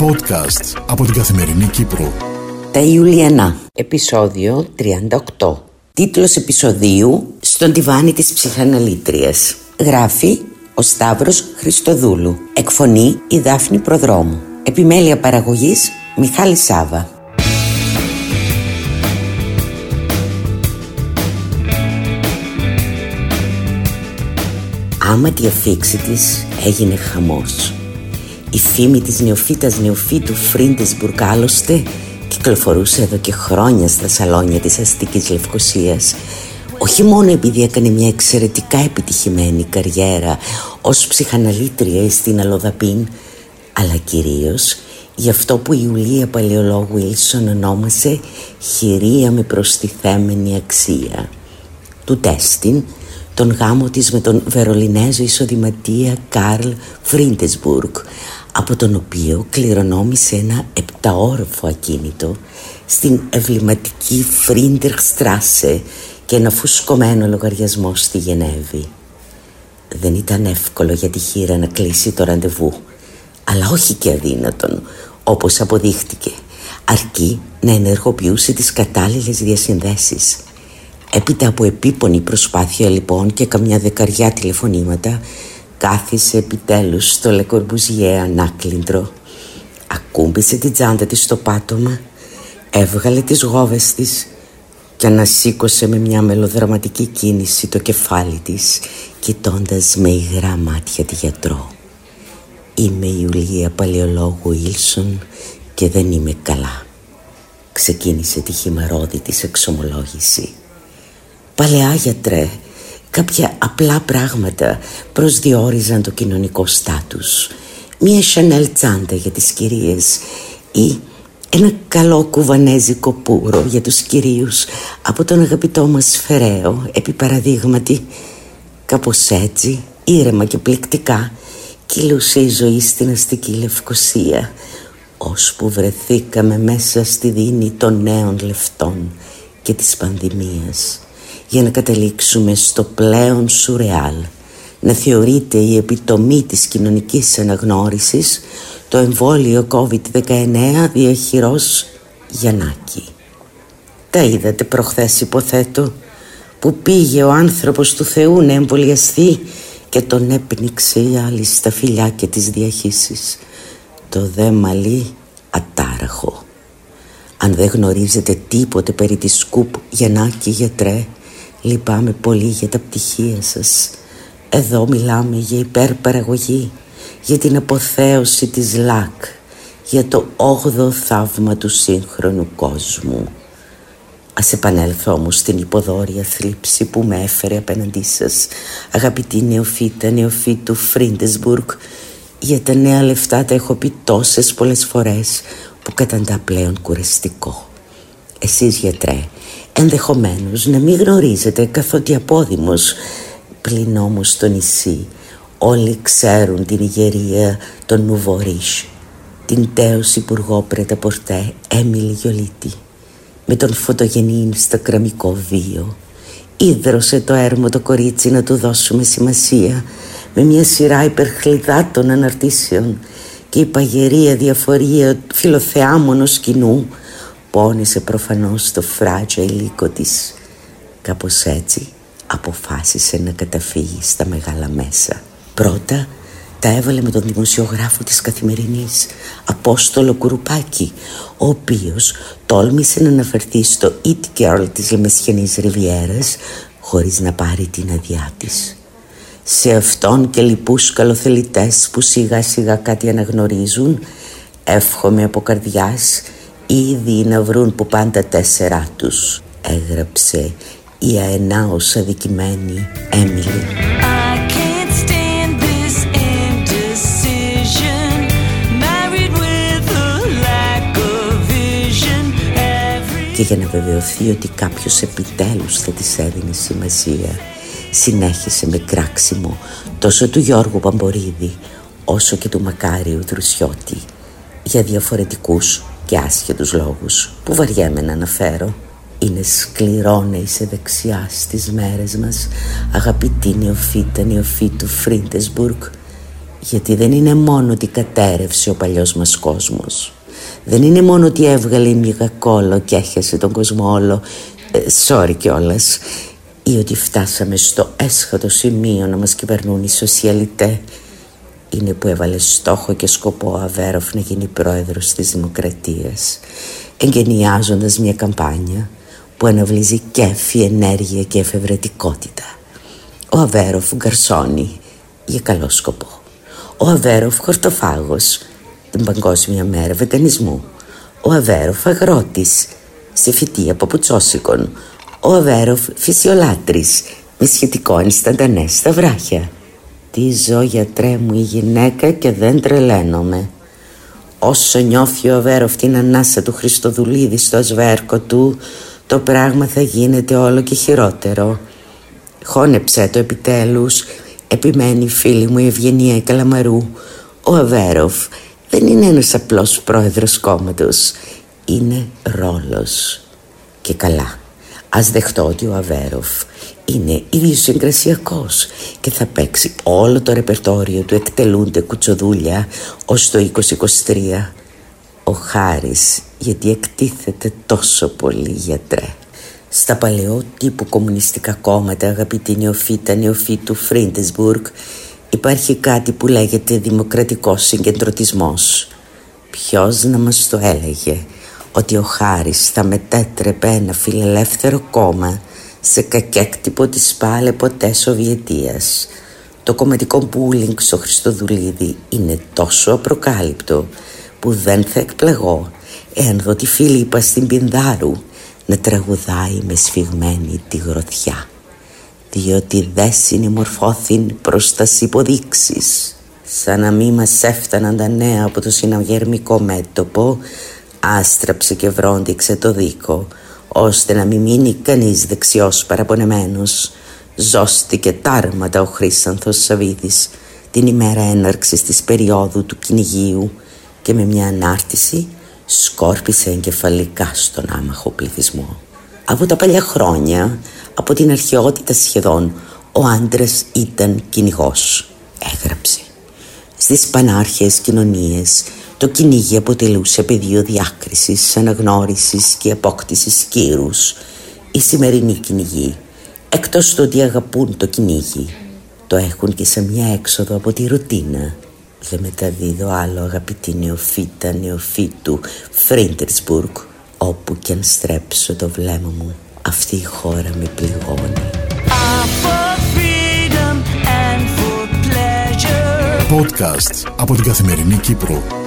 Podcast από την Καθημερινή Κύπρο. Τα Ιουλιανά, επεισόδιο 38. Τίτλος επεισοδίου «Στον τιβάνι της ψυχαναλήτριας». Γράφει ο Σταύρος Χριστοδούλου. Εκφωνεί η Δάφνη Προδρόμου. Επιμέλεια παραγωγής Μιχάλη Σάβα. Άμα τη αφίξει της έγινε χαμός. Η φήμη της Νεοφύτας Νεοφύτου Φρίντεσμπουργκ άλλωστε κυκλοφορούσε εδώ και χρόνια στα σαλόνια της αστικής Λευκοσίας. Όχι μόνο επειδή έκανε μια εξαιρετικά επιτυχημένη καριέρα ως ψυχαναλήτρια στην αλλοδαπήν αλλά κυρίως για αυτό που η Ιουλία Παλαιολόγου Ιλσον ονόμασε χηρεία με προστιθέμενη αξία τουτέστιν τον γάμο της με τον Βερολινέζο εισοδηματία Καρλ Φρίντεσμπουργκ από τον οποίο κληρονόμησε ένα επταώροφο ακίνητο στην εμβληματική Φρίντερ και ένα φουσκωμένο λογαριασμό στη Γενέβη. Δεν ήταν εύκολο για τη χήρα να κλείσει το ραντεβού, αλλά όχι και αδύνατον, όπως αποδείχτηκε, αρκεί να ενεργοποιούσε τις κατάλληλες διασυνδέσεις. Έπειτα από επίπονη προσπάθεια λοιπόν και καμιά δεκαριά τηλεφωνήματα, Κάθισε επιτέλους στο Λεκορμπουζιέ ανάκλυντρο Ακούμπησε την τσάντα της στο πάτωμα Έβγαλε τις γόβες της Και ανασήκωσε με μια μελοδραματική κίνηση το κεφάλι της Κοιτώντας με υγρά μάτια τη γιατρό. Είμαι η Ιουλία Παλαιολόγου Ήλσον Και δεν είμαι καλά Ξεκίνησε τη χυμαρόδη της εξομολόγηση Παλαιά γιατρέ Κάποια απλά πράγματα προσδιορίζαν το κοινωνικό στάτους. Μία σανέλ τσάντα για τις κυρίες ή ένα καλό κουβανέζικο πουρο για τους κυρίους από τον αγαπητό μας Φεραίο επί παραδείγματι. Κάπως έτσι, ήρεμα και πληκτικά, κυλούσε η ζωή στην αστική Λευκοσία ώσπου βρεθήκαμε μέσα στη δίνη των νέων λεφτών και της πανδημίας για να καταλήξουμε στο πλέον σουρεάλ να θεωρείται η επιτομή της κοινωνικής αναγνώρισης το εμβόλιο COVID-19 διαχειρός Γιαννάκη. Τα είδατε προχθές υποθέτω που πήγε ο άνθρωπος του Θεού να εμβολιαστεί και τον έπνιξε η άλλη στα φυλάκια της διαχύσης. Το δε μαλλί ατάραχο. Αν δεν γνωρίζετε τίποτε περί της σκουπ Γιαννάκη γιατρέ Λυπάμαι πολύ για τα πτυχία σας. Εδώ μιλάμε για υπερπαραγωγή Για την αποθέωση της ΛΑΚ Για το όγδο θαύμα του σύγχρονου κόσμου. Ας επανέλθω όμως στην υποδόρια θλίψη που με έφερε απέναντί σας Αγαπητή νεοφύτα νεοφύτου Φρίντεσμπουργκ. Για τα νέα λεφτά τα έχω πει τόσες πολλές φορές Που καταντά πλέον κουραστικό. Εσείς γιατρέ ενδεχομένως να μην γνωρίζετε καθότι απόδημος πλην όμως στο νησί όλοι ξέρουν την ηγερία των Νουβορίς την τέος υπουργό Πρεταπορτέ Έμιλη Γιολίτη. Με τον φωτογενή στο κραμικό βίο ίδρωσε το έρμο το κορίτσι να του δώσουμε σημασία με μια σειρά υπερχλειδάτων αναρτήσεων και η παγερία διαφορία φιλοθεάμονος κοινού πόνισε προφανώς το φράτζο λύκο της. Κάπως έτσι αποφάσισε να καταφύγει στα μεγάλα μέσα. Πρώτα τα έβαλε με τον δημοσιογράφο της Καθημερινής, Απόστολο Κουρουπάκη, ο οποίος τόλμησε να αναφερθεί στο It Girl της Λεμεσχενής Ριβιέρας χωρίς να πάρει την αδειά της. Σε αυτόν και λοιπούς καλοθελητές που σιγά σιγά κάτι αναγνωρίζουν, εύχομαι από καρδιάς ήδη να βρουν που πάντα τέσσερά τους έγραψε η αενάως αδικημένη Έμιλι και για να βεβαιωθεί ότι κάποιος επιτέλους θα της έδινε σημασία συνέχισε με κράξιμο τόσο του Γιώργου Παμπορίδη όσο και του Μακάριου Δρουσιώτη για διαφορετικούς και άσχετους λόγους που βαριέμαι να αναφέρω. Είναι σκληρό να είσαι δεξιά στις μέρες μας αγαπητή νεοφύτα νεοφύτου Φρίντεσμπουργκ γιατί δεν είναι μόνο ότι κατέρευσε ο παλιός μας κόσμος. Δεν είναι μόνο ότι έβγαλε η κόλλο και έχασε τον κόσμο όλο. Ε, sorry κιόλας. Ή ότι φτάσαμε στο έσχατο σημείο να μας κυβερνούν οι σοσιαλιτέ είναι που έβαλε στόχο και σκοπό ο Αβέροφ να γίνει πρόεδρος της Δημοκρατίας εγκαινιάζοντας μια καμπάνια που αναβλύζει κέφι, ενέργεια και εφευρετικότητα. Ο Αβέροφ γκαρσόνι για καλό σκοπό. Ο Αβέροφ χορτοφάγος την Παγκόσμια Μέρα Βετανισμού. Ο Αβέροφ αγρότης σε φυτία παπουτσόσικων. Ο Αβέροφ φυσιολάτρης με σχετικό ενσταντανέ στα βράχια. Τι ζω γιατρέ μου η γυναίκα και δεν τρελαίνομαι. Όσο νιώθει ο Αβέροφ την ανάσα του Χριστοδουλίδη στο σβέρκο του, το πράγμα θα γίνεται όλο και χειρότερο. Χώνεψε το επιτέλους, επιμένει η φίλη μου η Ευγενία Καλαμαρού. Ο Αβέροφ δεν είναι ένας απλός πρόεδρος κόμματος, είναι ρόλος. Και καλά, ας δεχτώ ότι ο Αβέροφ είναι ιδιοσυγκρασιακός και θα παίξει όλο το ρεπερτόριο του εκτελούνται κουτσοδούλια ως το 2023. Ο Χάρης γιατί εκτίθεται τόσο πολύ γιατρέ. Στα παλαιού τύπου κομμουνιστικά κόμματα αγαπητή Νεοφύτα Νεοφύτου Φρίντεσμπουργκ υπάρχει κάτι που λέγεται δημοκρατικός συγκεντρωτισμός. Ποιος να μας το έλεγε ότι ο Χάρης θα μετέτρεπε ένα φιλελεύθερο κόμμα σε κακέκτυπο της πάλαι ποτέ Σοβιετίας. Το κομματικό μπούλινγκ στο Χριστοδουλίδη είναι τόσο απροκάλυπτο που δεν θα εκπλαγώ εάν δω τη Φίλιππα στην Πινδάρου να τραγουδάει με σφιγμένη τη γροθιά διότι δε συνημορφώθην προς τας υποδείξεις σαν να μη μας έφταναν τα νέα από το συναγερμικό μέτωπο άστραψε και βρόντιξε το δίκο ώστε να μην μείνει κανείς δεξιός παραπονεμένος ζώστηκε τάρματα ο Χρύσανθος Σαβίδης την ημέρα έναρξης της περίοδου του κυνηγίου και με μια ανάρτηση σκόρπισε εγκεφαλικά στον άμαχο πληθυσμό. Από τα παλιά χρόνια, από την αρχαιότητα σχεδόν, ο άντρας ήταν κυνηγός. Έγραψε. Στις πανάρχες κοινωνίες το κυνήγι αποτελούσε πεδίο διάκρισης, αναγνώρισης και απόκτησης κύρους. Οι σημερινοί κυνηγοί, εκτός του ότι αγαπούν το κυνήγι, το έχουν και σε μια έξοδο από τη ρουτίνα. Δεν μεταδίδω άλλο αγαπητή νεοφύτα νεοφύτου Φρίντερσμπουργκ όπου και αν στρέψω το βλέμμα μου αυτή η χώρα με πληγώνει. Podcast από την Καθημερινή Κύπρο.